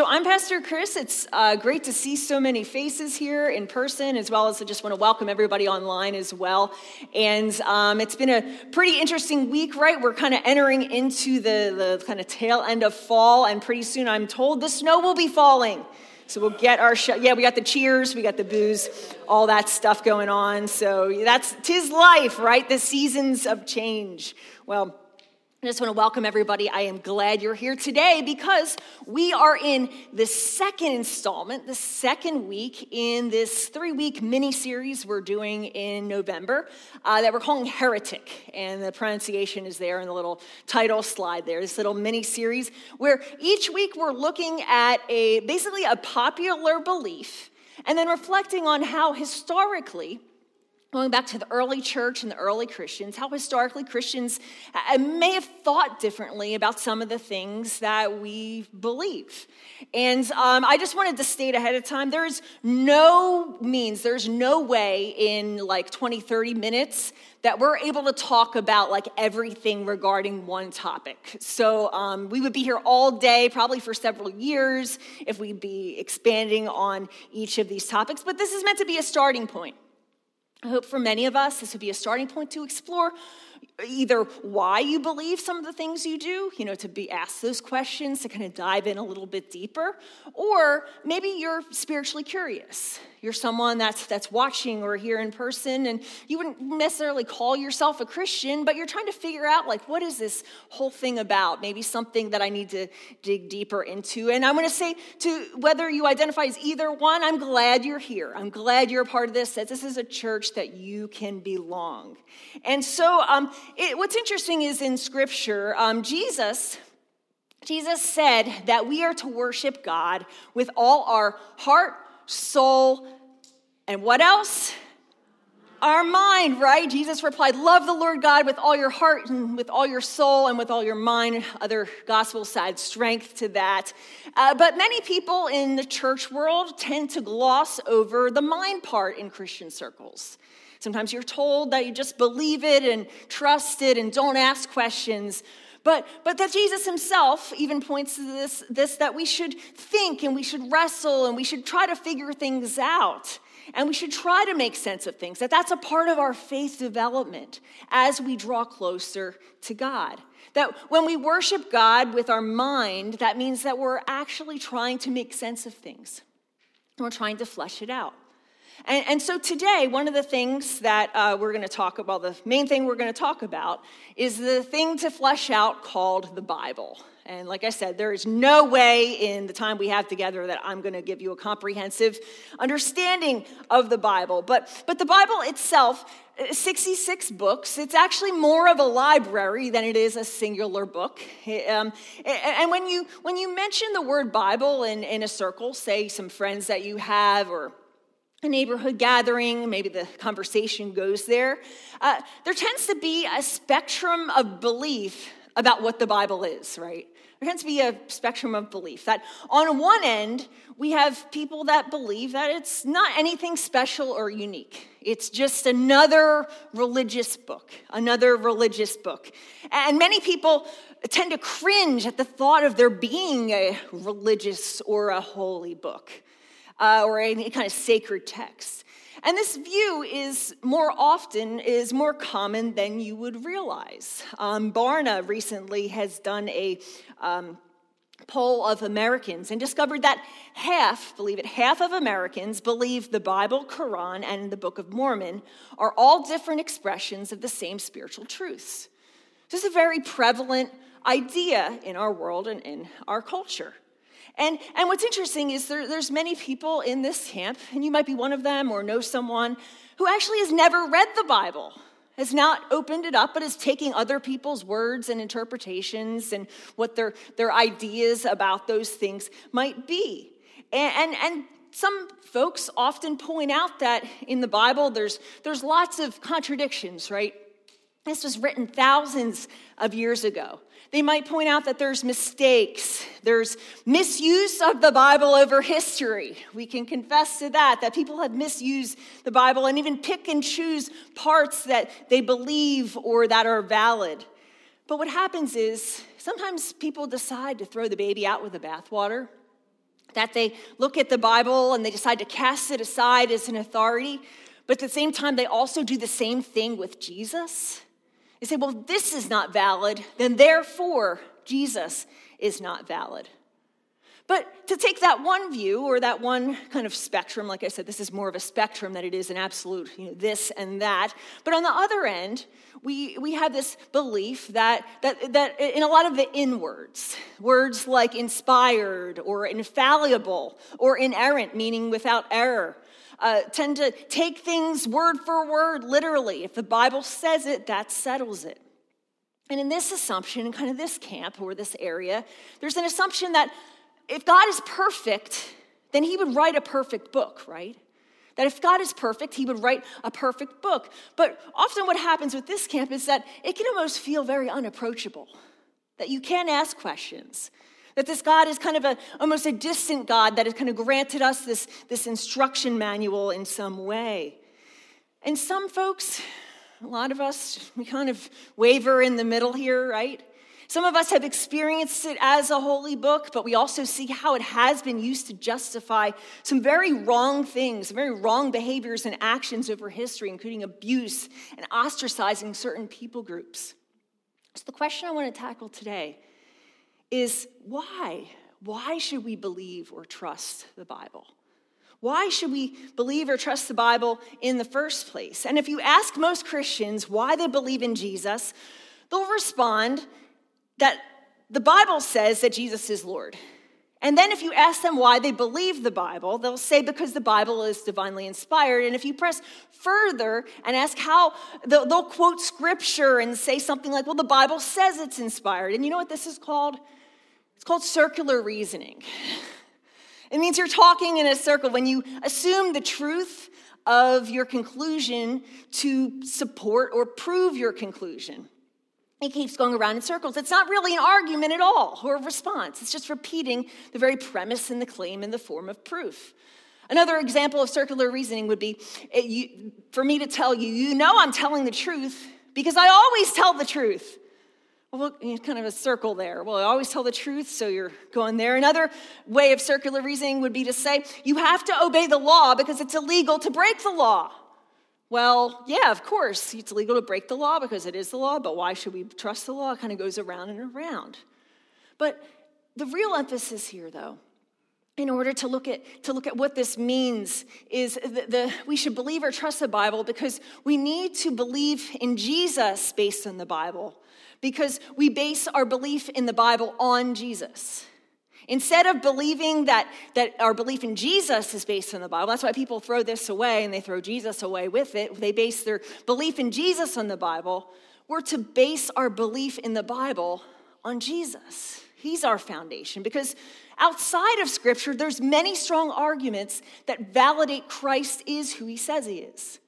So, I'm Pastor Chris. It's uh, great to see so many faces here in person, as well as I just want to welcome everybody online as well. And um, it's been a pretty interesting week, right? We're kind of entering into the, the kind of tail end of fall, and pretty soon I'm told the snow will be falling. So we'll get our sh- yeah, we got the cheers, we got the booze, all that stuff going on. So that's tis life, right? The seasons of change. Well, I just want to welcome everybody. I am glad you're here today because we are in the second installment, the second week in this three week mini series we're doing in November uh, that we're calling Heretic. And the pronunciation is there in the little title slide there, this little mini series where each week we're looking at a basically a popular belief and then reflecting on how historically going back to the early church and the early Christians, how historically Christians may have thought differently about some of the things that we believe. And um, I just wanted to state ahead of time there is no means, there's no way in like 20, 30 minutes that we're able to talk about like everything regarding one topic. So um, we would be here all day, probably for several years, if we'd be expanding on each of these topics. But this is meant to be a starting point. I hope for many of us, this would be a starting point to explore either why you believe some of the things you do, you know, to be asked those questions, to kind of dive in a little bit deeper, or maybe you're spiritually curious. You're someone that's that's watching or here in person, and you wouldn't necessarily call yourself a Christian, but you're trying to figure out like what is this whole thing about? Maybe something that I need to dig deeper into. And I'm going to say to whether you identify as either one, I'm glad you're here. I'm glad you're a part of this. That this is a church that you can belong. And so, um, it, what's interesting is in Scripture, um, Jesus. Jesus said that we are to worship God with all our heart, soul, and what else? Our mind, right? Jesus replied, Love the Lord God with all your heart and with all your soul and with all your mind. Other gospel side strength to that. Uh, but many people in the church world tend to gloss over the mind part in Christian circles. Sometimes you're told that you just believe it and trust it and don't ask questions. But, but that Jesus himself even points to this, this that we should think and we should wrestle and we should try to figure things out. And we should try to make sense of things, that that's a part of our faith development as we draw closer to God. That when we worship God with our mind, that means that we're actually trying to make sense of things. We're trying to flesh it out. And, and, so today, one of the things that uh, we're going to talk about, the main thing we're going to talk about, is the thing to flesh out called the Bible. And like I said, there is no way in the time we have together that I'm going to give you a comprehensive understanding of the Bible. But, but the Bible itself, uh, 66 books, it's actually more of a library than it is a singular book. Um, and when you, when you mention the word Bible in, in a circle, say some friends that you have or a neighborhood gathering, maybe the conversation goes there, uh, there tends to be a spectrum of belief about what the Bible is, right? There tends to be a spectrum of belief that on one end, we have people that believe that it's not anything special or unique. It's just another religious book, another religious book. And many people tend to cringe at the thought of there being a religious or a holy book uh, or any kind of sacred text. And this view is more often, is more common than you would realize. Um, Barna recently has done a um, poll of Americans and discovered that half, believe it, half of Americans believe the Bible, Quran, and the Book of Mormon are all different expressions of the same spiritual truths. This is a very prevalent idea in our world and in our culture. And, and what's interesting is there, there's many people in this camp, and you might be one of them or know someone who actually has never read the Bible, has not opened it up, but is taking other people's words and interpretations and what their, their ideas about those things might be. And, and, and some folks often point out that in the Bible there's, there's lots of contradictions, right? This was written thousands of years ago. They might point out that there's mistakes, there's misuse of the Bible over history. We can confess to that, that people have misused the Bible and even pick and choose parts that they believe or that are valid. But what happens is sometimes people decide to throw the baby out with the bathwater. that they look at the Bible and they decide to cast it aside as an authority, but at the same time, they also do the same thing with Jesus. They say, well, this is not valid, then therefore, Jesus is not valid. But to take that one view or that one kind of spectrum, like I said, this is more of a spectrum than it is an absolute, you know, this and that. But on the other end, we, we have this belief that, that, that in a lot of the in words, words like inspired or infallible or inerrant, meaning without error, uh, tend to take things word for word, literally. If the Bible says it, that settles it. And in this assumption, in kind of this camp or this area, there's an assumption that if God is perfect, then he would write a perfect book, right? That if God is perfect, he would write a perfect book. But often what happens with this camp is that it can almost feel very unapproachable, that you can't ask questions, that this God is kind of a almost a distant God that has kind of granted us this, this instruction manual in some way. And some folks, a lot of us, we kind of waver in the middle here, right? Some of us have experienced it as a holy book, but we also see how it has been used to justify some very wrong things, very wrong behaviors and actions over history, including abuse and ostracizing certain people groups. So, the question I want to tackle today is why? Why should we believe or trust the Bible? Why should we believe or trust the Bible in the first place? And if you ask most Christians why they believe in Jesus, they'll respond that the Bible says that Jesus is Lord. And then if you ask them why they believe the Bible, they'll say because the Bible is divinely inspired. And if you press further and ask how, they'll, they'll, quote scripture and say something like, well, the Bible says it's inspired. And you know what this is called? It's called circular reasoning. It means you're talking in a circle when you assume the truth of your conclusion to support or prove your conclusion. It keeps going around in circles. It's not really an argument at all or a response. It's just repeating the very premise and the claim in the form of proof. Another example of circular reasoning would be it, you, for me to tell you, you know I'm telling the truth because I always tell the truth. Well, kind of a circle there. Well, I always tell the truth, so you're going there. Another way of circular reasoning would be to say, you have to obey the law because it's illegal to break the law. Well, yeah, of course, it's illegal to break the law because it is the law, but why should we trust the law? It kind of goes around and around. But the real emphasis here, though, in order to look at to look at what this means is the, the, we should believe or trust the bible because we need to believe in jesus based on the bible because we base our belief in the bible on jesus Instead of believing that, that our belief in Jesus is based on the Bible, that's why people throw this away and they throw Jesus away with it. They base their belief in Jesus on the Bible. We're to base our belief in the Bible on Jesus. He's our foundation because outside of Scripture, there's many strong arguments that validate Christ is who he says he is.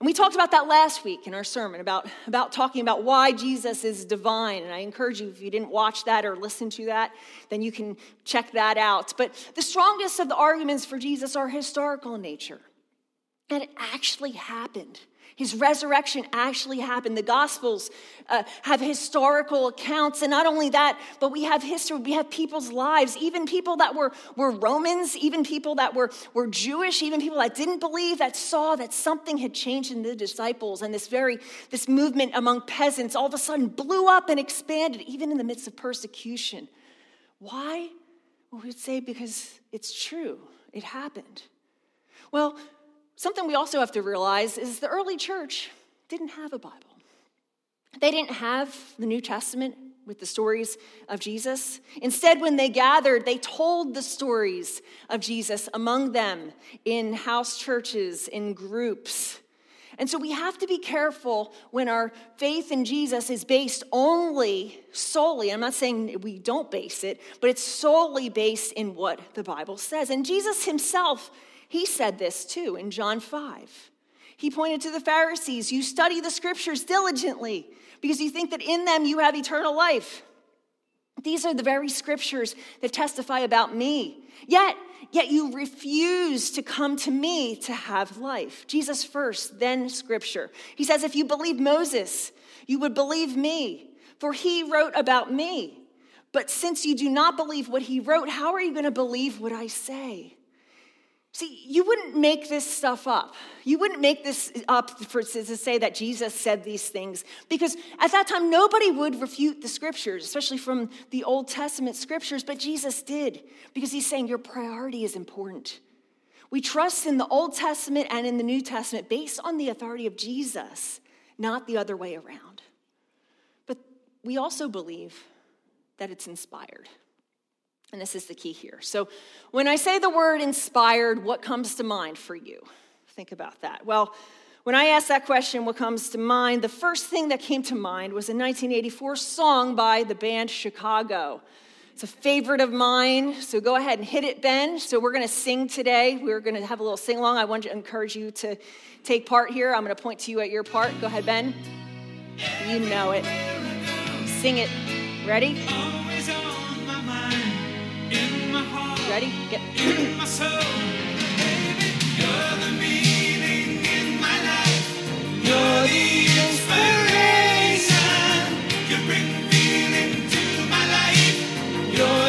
And we talked about that last week in our sermon about, about talking about why Jesus is divine. And I encourage you, if you didn't watch that or listen to that, then you can check that out. But the strongest of the arguments for Jesus are historical in nature. And it actually happened. His resurrection actually happened. The Gospels uh, have historical accounts. And not only that, but we have history. We have people's lives, even people that were, were Romans, even people that were, were Jewish, even people that didn't believe, that saw that something had changed in the disciples. And this very, this movement among peasants all of a sudden blew up and expanded, even in the midst of persecution. Why? Well, we'd say because it's true. It happened. Well, something we also have to realize is the early church didn't have a Bible. They didn't have the New Testament with the stories of Jesus. Instead, when they gathered, they told the stories of Jesus among them in house churches, in groups. And so we have to be careful when our faith in Jesus is based only, solely, I'm not saying we don't base it, but it's solely based in what the Bible says. And Jesus himself he said this too in John 5. He pointed to the Pharisees You study the scriptures diligently because you think that in them you have eternal life. These are the very scriptures that testify about me. Yet, yet you refuse to come to me to have life. Jesus first, then scripture. He says, if you believe Moses, you would believe me, for he wrote about me. But since you do not believe what he wrote, how are you going to believe what I say? See, you wouldn't make this stuff up. You wouldn't make this up for, to say that Jesus said these things because at that time nobody would refute the scriptures, especially from the Old Testament scriptures, but Jesus did because he's saying your priority is important. We trust in the Old Testament and in the New Testament based on the authority of Jesus, not the other way around. But we also believe that it's inspired. And this is the key here. So, when I say the word inspired, what comes to mind for you? Think about that. Well, when I asked that question, what comes to mind? The first thing that came to mind was a 1984 song by the band Chicago. It's a favorite of mine, so go ahead and hit it, Ben. So, we're going to sing today. We're going to have a little sing along. I want to encourage you to take part here. I'm going to point to you at your part. Go ahead, Ben. You know it. Sing it. Ready?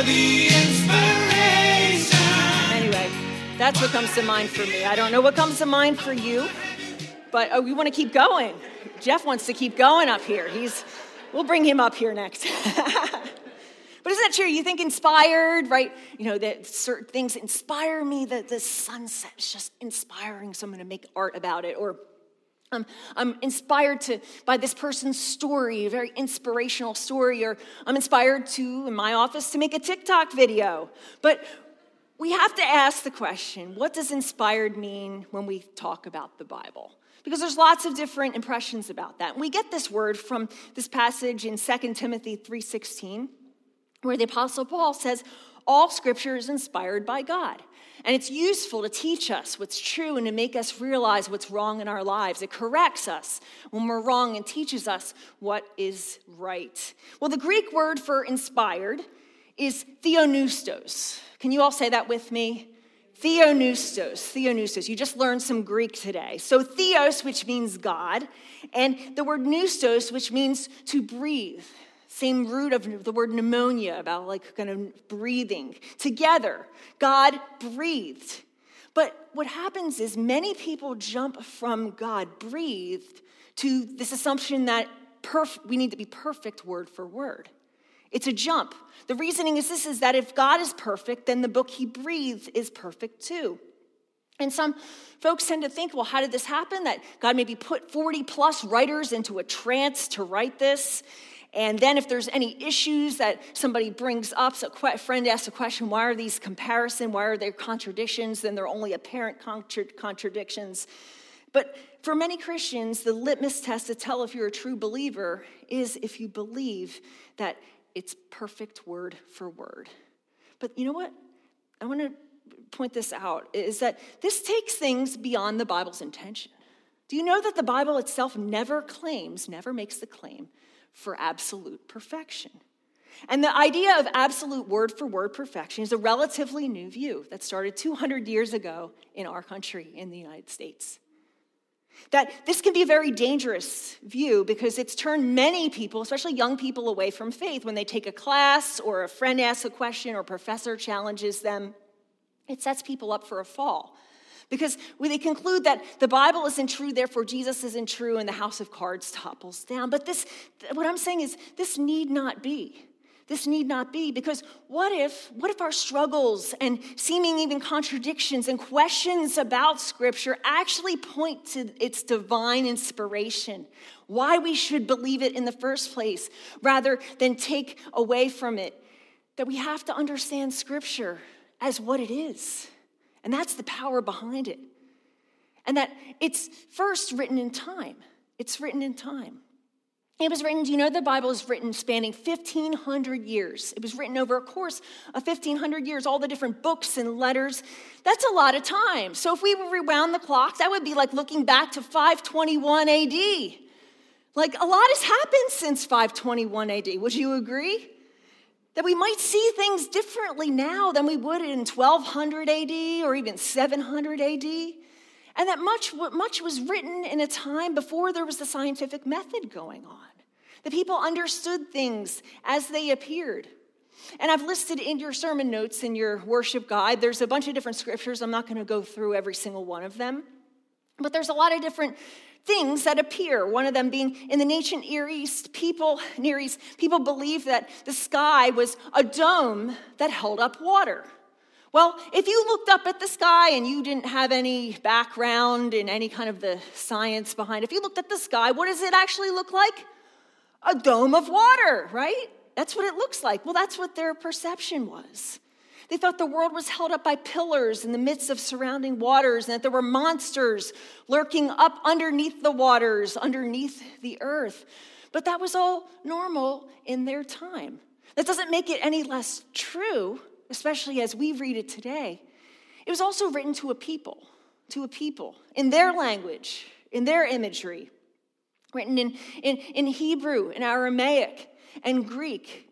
The inspiration. Anyway, that's what comes to mind for me. I don't know what comes to mind for you, but oh, we want to keep going. Jeff wants to keep going up here. He's. We'll bring him up here next. But isn't that true? You think inspired, right? You know, that certain things inspire me, that the sunset is just inspiring, so I'm gonna make art about it. Or um, I'm inspired to by this person's story, a very inspirational story, or I'm inspired to, in my office, to make a TikTok video. But we have to ask the question what does inspired mean when we talk about the Bible? Because there's lots of different impressions about that. And we get this word from this passage in 2 Timothy 3:16 where the Apostle Paul says, All scripture is inspired by God. And it's useful to teach us what's true and to make us realize what's wrong in our lives. It corrects us when we're wrong and teaches us what is right. Well, the Greek word for inspired is theopneustos. Can you all say that with me? Theopneustos, theopneustos. You just learned some Greek today. So theos, which means God, and the word pneustos, which means to breathe. Same root of the word pneumonia, about like kind of breathing. Together, God breathed. But what happens is many people jump from God breathed to this assumption that perf- we need to be perfect word for word. It's a jump. The reasoning is this is that if God is perfect, then the book he breathed is perfect too. And some folks tend to think, well, how did this happen? That God maybe put 40 plus writers into a trance to write this. And then if there's any issues that somebody brings up, so a friend asks a question, why are these comparison? Why are there contradictions? Then they're only apparent contra- contradictions. But for many Christians, the litmus test to tell if you're a true believer is if you believe that it's perfect word for word. But you know what? I want to point this out is that this takes things beyond the Bible's intention. Do you know that the Bible itself never claims, never makes the claim for absolute perfection. And the idea of absolute word for word perfection is a relatively new view that started 200 years ago in our country, in the United States. That this can be a very dangerous view because it's turned many people, especially young people, away from faith when they take a class or a friend asks a question or a professor challenges them. It sets people up for a fall. Because they conclude that the Bible isn't true, therefore Jesus isn't true, and the house of cards topples down. But this, what I'm saying is, this need not be. This need not be because what if what if our struggles and seeming even contradictions and questions about scripture actually point to its divine inspiration, why we should believe it in the first place rather than take away from it that we have to understand scripture as what it is. And that's the power behind it. And that it's first written in time. It's written in time. It was written, do you know the Bible is written spanning 1,500 years? It was written over a course of 1,500 years, all the different books and letters. That's a lot of time. So if we rewound the clock, that would be like looking back to 521 AD. Like a lot has happened since 521 AD. Would you agree? That we might see things differently now than we would in 1200 AD or even 700 AD. And that much, much was written in a time before there was the scientific method going on. The people understood things as they appeared. And I've listed in your sermon notes in your worship guide, there's a bunch of different scriptures. I'm not going to go through every single one of them. But there's a lot of different things that appear. One of them being in the ancient Near East, people, Near East, people believed that the sky was a dome that held up water. Well, if you looked up at the sky and you didn't have any background in any kind of the science behind if you looked at the sky, what does it actually look like? A dome of water, right? That's what it looks like. Well, that's what their perception was. They thought the world was held up by pillars in the midst of surrounding waters, and that there were monsters lurking up underneath the waters, underneath the earth. But that was all normal in their time. That doesn't make it any less true, especially as we read it today. It was also written to a people, to a people, in their language, in their imagery, written in, in, in Hebrew, in Aramaic, and Greek.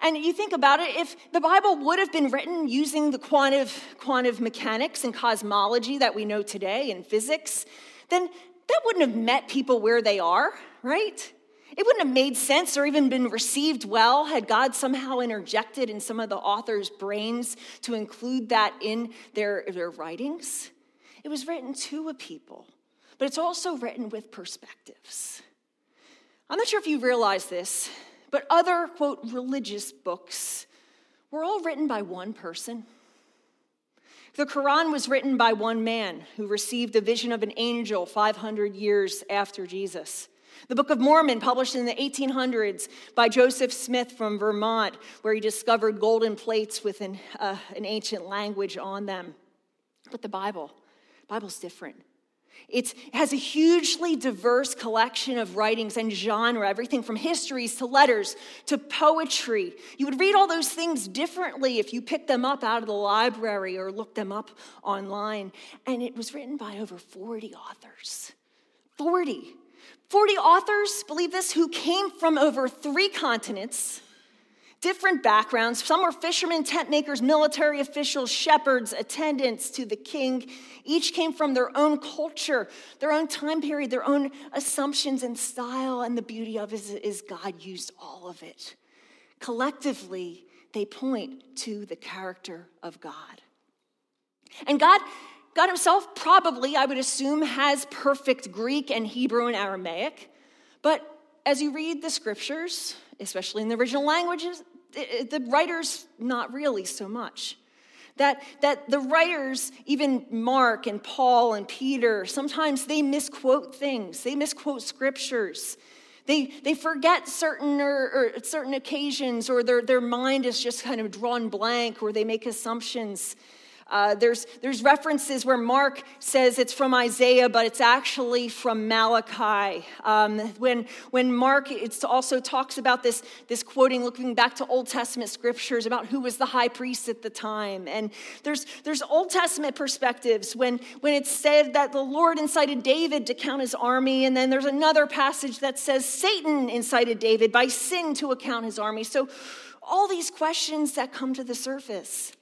And you think about it, if the Bible would have been written using the quantum, quantum mechanics and cosmology that we know today in physics, then that wouldn't have met people where they are, right? It wouldn't have made sense or even been received well had God somehow interjected in some of the author's brains to include that in their, their writings. It was written to a people, but it's also written with perspectives. I'm not sure if you realize this, but other, quote, religious books were all written by one person. The Quran was written by one man who received a vision of an angel 500 years after Jesus. The Book of Mormon, published in the 1800s by Joseph Smith from Vermont, where he discovered golden plates with an, uh, an ancient language on them. But the Bible, Bible's different. It has a hugely diverse collection of writings and genre, everything from histories to letters to poetry. You would read all those things differently if you picked them up out of the library or looked them up online. And it was written by over 40 authors. 40. 40 authors, believe this, who came from over three continents different backgrounds. Some were fishermen, tent makers, military officials, shepherds, attendants to the king. Each came from their own culture, their own time period, their own assumptions and style. And the beauty of it is, is God used all of it. Collectively, they point to the character of God. And God, God Himself probably, I would assume, has perfect Greek and Hebrew and Aramaic. But as you read the scriptures, especially in the original languages, the writers, not really so much. That, that the writers, even Mark and Paul and Peter, sometimes they misquote things, they misquote scriptures. They, they forget certain or, or certain occasions, or their, their mind is just kind of drawn blank, or they make assumptions. Uh, there's, there's references where Mark says it's from Isaiah, but it's actually from Malachi. Um, when, when Mark it also talks about this, this quoting, looking back to Old Testament scriptures about who was the high priest at the time. And there's, there's Old Testament perspectives when, when it's said that the Lord incited David to count his army. And then there's another passage that says Satan incited David by sin to account his army. So all these questions that come to the surface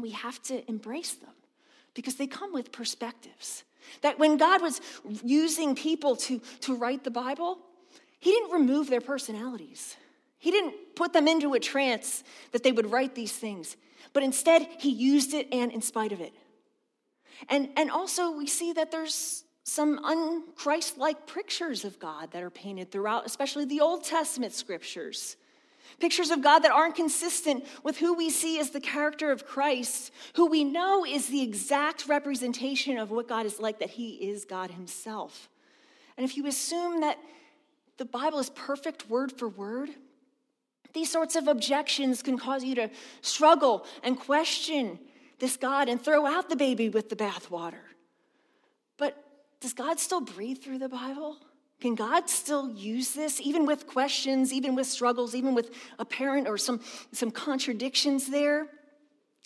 we have to embrace them because they come with perspectives. That when God was using people to, to write the Bible, He didn't remove their personalities. He didn't put them into a trance that they would write these things, but instead, He used it and in spite of it. And, and also, we see that there's some unchrist like pictures of God that are painted throughout, especially the Old Testament scriptures. Pictures of God that aren't consistent with who we see as the character of Christ, who we know is the exact representation of what God is like, that He is God Himself. And if you assume that the Bible is perfect word for word, these sorts of objections can cause you to struggle and question this God and throw out the baby with the bathwater. But does God still breathe through the Bible? Can God still use this, even with questions, even with struggles, even with apparent or some, some contradictions there?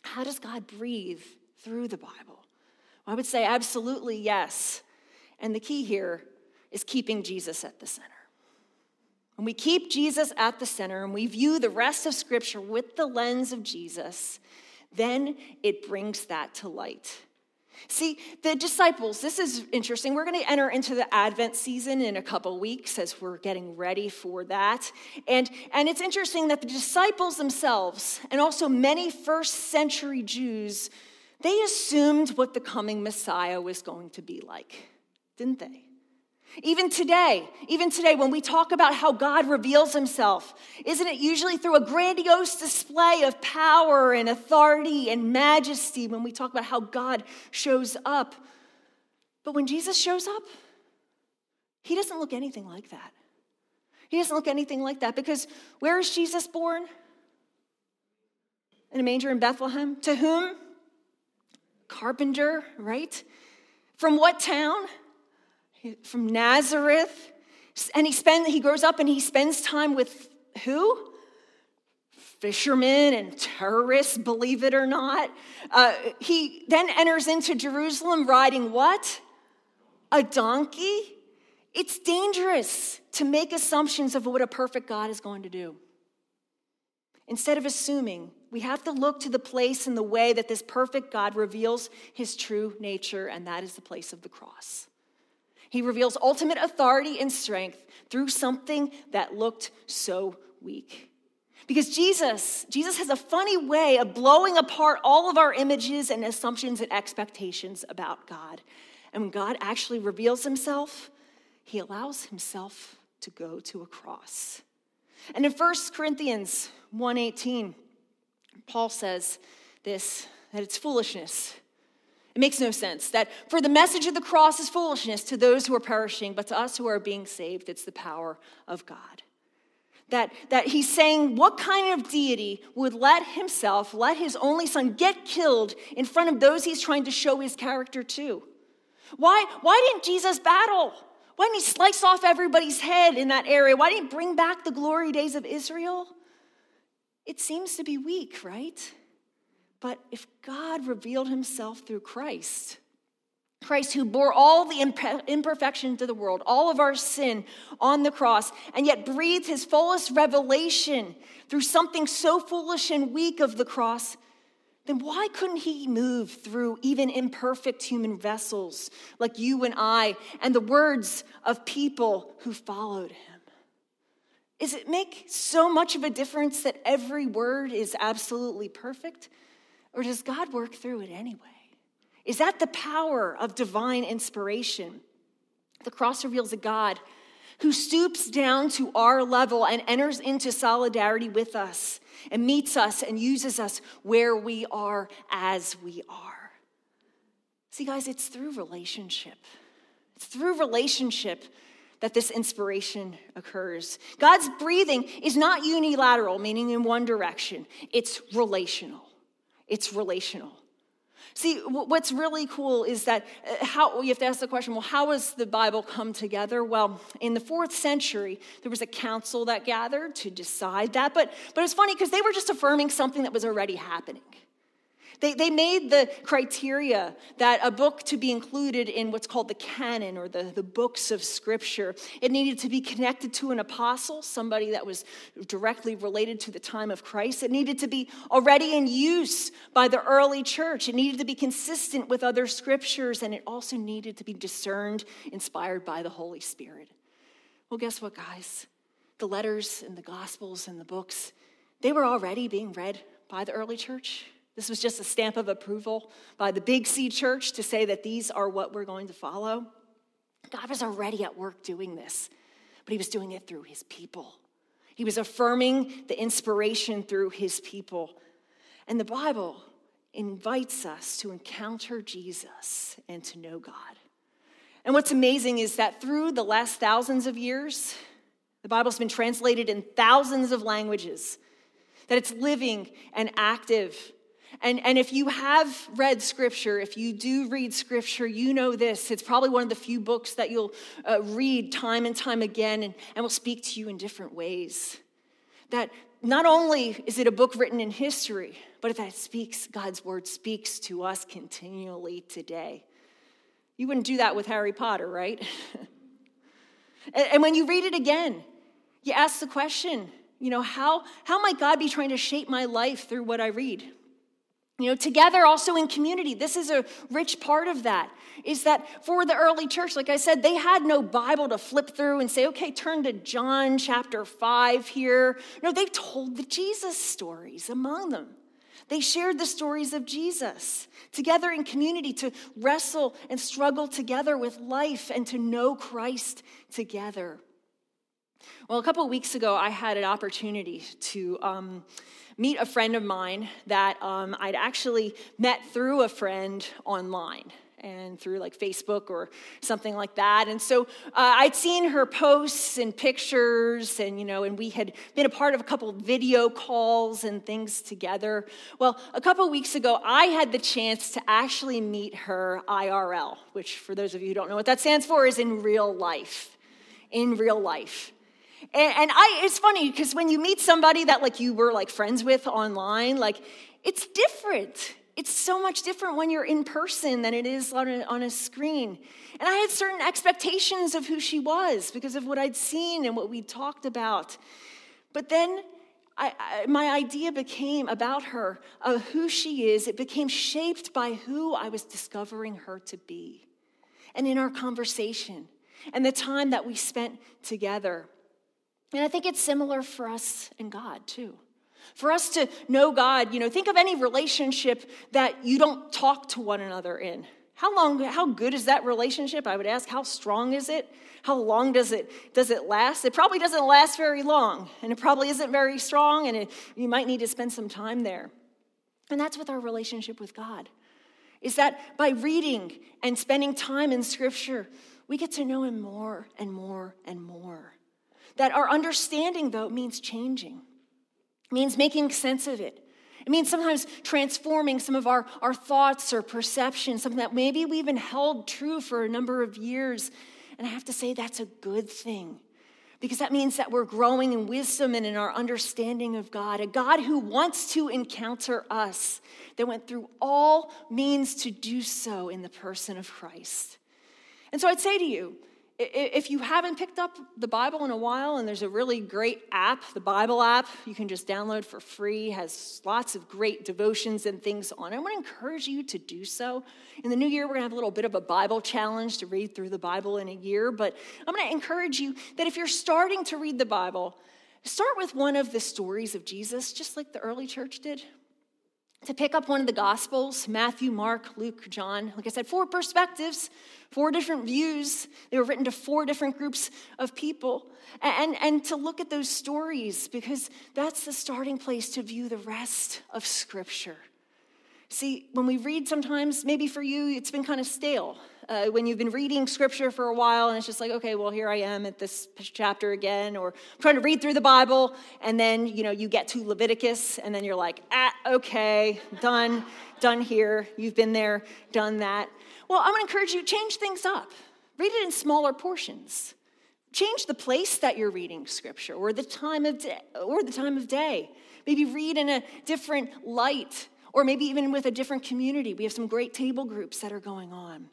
How does God breathe through the Bible? I would say absolutely yes. And the key here is keeping Jesus at the center. When we keep Jesus at the center and we view the rest of Scripture with the lens of Jesus, then it brings that to light. See, the disciples, this is interesting. We're going to enter into the Advent season in a couple weeks as we're getting ready for that. And, and it's interesting that the disciples themselves, and also many first century Jews, they assumed what the coming Messiah was going to be like, didn't they? Even today, even today, when we talk about how God reveals himself, isn't it usually through a grandiose display of power and authority and majesty when we talk about how God shows up? But when Jesus shows up, he doesn't look anything like that. He doesn't look anything like that because where is Jesus born? In a manger in Bethlehem. To whom? Carpenter, right? From what town? From Nazareth. And he, spend, he grows up and he spends time with who? Fishermen and terrorists, believe it or not. Uh, he then enters into Jerusalem riding what? A donkey? It's dangerous to make assumptions of what a perfect God is going to do. Instead of assuming, we have to look to the place and the way that this perfect God reveals his true nature, and that is the place of the cross. He reveals ultimate authority and strength through something that looked so weak. Because Jesus, Jesus has a funny way of blowing apart all of our images and assumptions and expectations about God. And when God actually reveals himself, he allows himself to go to a cross. And in 1 Corinthians 1:18, Paul says this that it's foolishness it makes no sense that for the message of the cross is foolishness to those who are perishing, but to us who are being saved, it's the power of God. That, that he's saying, what kind of deity would let himself, let his only son get killed in front of those he's trying to show his character to? Why, why didn't Jesus battle? Why didn't he slice off everybody's head in that area? Why didn't he bring back the glory days of Israel? It seems to be weak, right? But if God revealed himself through Christ, Christ who bore all the imperfections of the world, all of our sin on the cross, and yet breathed his fullest revelation through something so foolish and weak of the cross, then why couldn't he move through even imperfect human vessels like you and I and the words of people who followed him? Does it make so much of a difference that every word is absolutely perfect? Or does God work through it anyway? Is that the power of divine inspiration? The cross reveals a God who stoops down to our level and enters into solidarity with us and meets us and uses us where we are as we are. See, guys, it's through relationship. It's through relationship that this inspiration occurs. God's breathing is not unilateral, meaning in one direction, it's relational it's relational. See, what's really cool is that uh, how you have to ask the question well, how has the Bible come together? Well, in the fourth century, there was a council that gathered to decide that. But, but it's funny because they were just affirming something that was already happening. They, they made the criteria that a book to be included in what's called the canon or the, the books of scripture, it needed to be connected to an apostle, somebody that was directly related to the time of Christ. It needed to be already in use by the early church. It needed to be consistent with other scriptures, and it also needed to be discerned, inspired by the Holy Spirit. Well, guess what, guys? The letters and the gospels and the books, they were already being read by the early church. This was just a stamp of approval by the Big C church to say that these are what we're going to follow. God was already at work doing this, but he was doing it through his people. He was affirming the inspiration through his people. And the Bible invites us to encounter Jesus and to know God. And what's amazing is that through the last thousands of years, the Bible's been translated in thousands of languages, that it's living and active and, and if you have read scripture, if you do read scripture, you know this. It's probably one of the few books that you'll uh, read time and time again and, and will speak to you in different ways. That not only is it a book written in history, but that speaks, God's word speaks to us continually today. You wouldn't do that with Harry Potter, right? and, and when you read it again, you ask the question, you know, how, how might God be trying to shape my life through what I read? You know, together also in community. This is a rich part of that. Is that for the early church, like I said, they had no Bible to flip through and say, okay, turn to John chapter 5 here. No, they told the Jesus stories among them. They shared the stories of Jesus together in community to wrestle and struggle together with life and to know Christ together. Well, a couple weeks ago, I had an opportunity to um, meet a friend of mine that um, I'd actually met through a friend online and through like Facebook or something like that. And so uh, I'd seen her posts and pictures, and you know, and we had been a part of a couple of video calls and things together. Well, a couple weeks ago, I had the chance to actually meet her IRL, which, for those of you who don't know what that stands for, is in real life. In real life. And, I, it's funny because when you meet somebody that like you were like friends with online, like it's different it's so much different when you're in person than it is on a, on a screen. And I had certain expectations of who she was because of what I'd seen and what we talked about. But then I, I, my idea became about her, of who she is, it became shaped by who I was discovering her to be. And in our conversation and the time that we spent together. And I think it's similar for us and God, too. For us to know God, you know, think of any relationship that you don't talk to one another in. How long, how good is that relationship? I would ask, how strong is it? How long does it, does it last? It probably doesn't last very long, and it probably isn't very strong, and it, you might need to spend some time there. And that's with our relationship with God. Is that by reading and spending time in Scripture, we get to know Him more and more and more. That our understanding, though, means changing. It means making sense of it. It means sometimes transforming some of our, our thoughts or perceptions, something that maybe we've been held true for a number of years. And I have to say, that's a good thing because that means that we're growing in wisdom and in our understanding of God, a God who wants to encounter us, that went through all means to do so in the person of Christ. And so I'd say to you, if you haven't picked up the Bible in a while, and there's a really great app, the Bible app, you can just download for free, has lots of great devotions and things on it. I want to encourage you to do so. In the new year, we're going to have a little bit of a Bible challenge to read through the Bible in a year, but I'm going to encourage you that if you're starting to read the Bible, start with one of the stories of Jesus, just like the early church did to pick up one of the Gospels Matthew, Mark, Luke, John. Like I said, four perspectives, four different views. They were written to four different groups of people. And, and to look at those stories because that's the starting place to view the rest of Scripture. See, when we read sometimes, maybe for you, it's been kind of stale. Uh, when you've been reading scripture for a while and it's just like, okay, well, here I am at this chapter again, or I'm trying to read through the Bible, and then, you know, you get to Leviticus, and then you're like, ah, okay, done, done here. You've been there, done that. Well, I'm to encourage you change things up. Read it in smaller portions. Change the place that you're reading scripture or the time of day, or the time of day. Maybe read in a different light or maybe even with a different community. We have some great table groups that are going on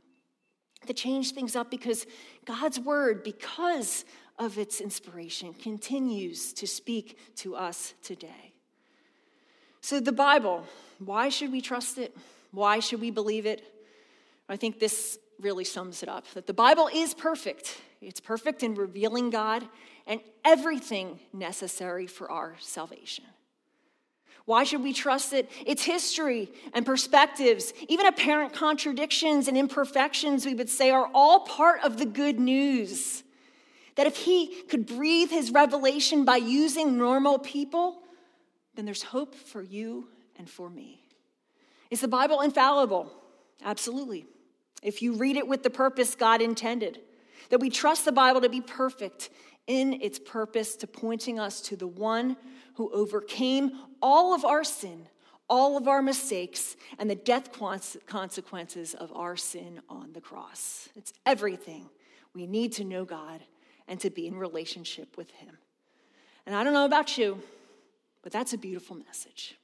to change things up because God's word, because of its inspiration, continues to speak to us today. So, the Bible, why should we trust it? Why should we believe it? I think this really sums it up that the Bible is perfect. It's perfect in revealing God and everything necessary for our salvation. Why should we trust it? Its history and perspectives, even apparent contradictions and imperfections, we would say, are all part of the good news. That if he could breathe his revelation by using normal people, then there's hope for you and for me. Is the Bible infallible? Absolutely. If you read it with the purpose God intended, that we trust the Bible to be perfect in its purpose to pointing us to the one who overcame all of our sin, all of our mistakes, and the death consequences of our sin on the cross. It's everything we need to know God and to be in relationship with Him. And I don't know about you, but that's a beautiful message.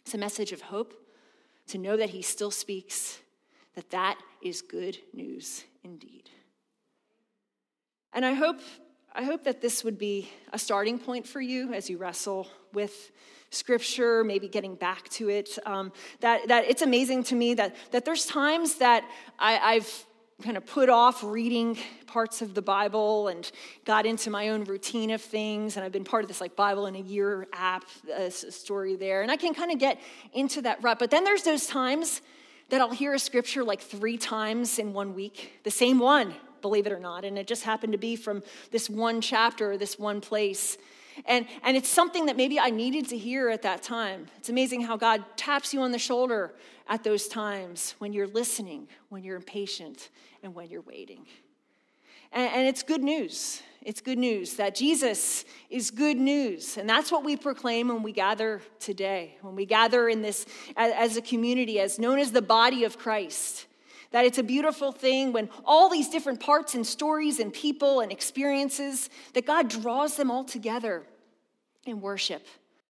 It's a message of hope to know that He still speaks, that that is good news indeed. And I hope I hope that this would be a starting point for you as you wrestle with scripture, maybe getting back to it. Um, that, that it's amazing to me that, that there's times that I, I've kind of put off reading parts of the Bible and got into my own routine of things. And I've been part of this like Bible in a year app uh, story there. And I can kind of get into that rut. But then there's those times that I'll hear a scripture like three times in one week, the same one, believe it or not. And it just happened to be from this one chapter, or this one place. And, and it's something that maybe I needed to hear at that time. It's amazing how God taps you on the shoulder at those times when you're listening, when you're impatient, and when you're waiting. And, and it's good news. It's good news that Jesus is good news. And that's what we proclaim when we gather today, when we gather in this as, as a community, as known as the body of Christ. That it's a beautiful thing when all these different parts and stories and people and experiences, that God draws them all together in worship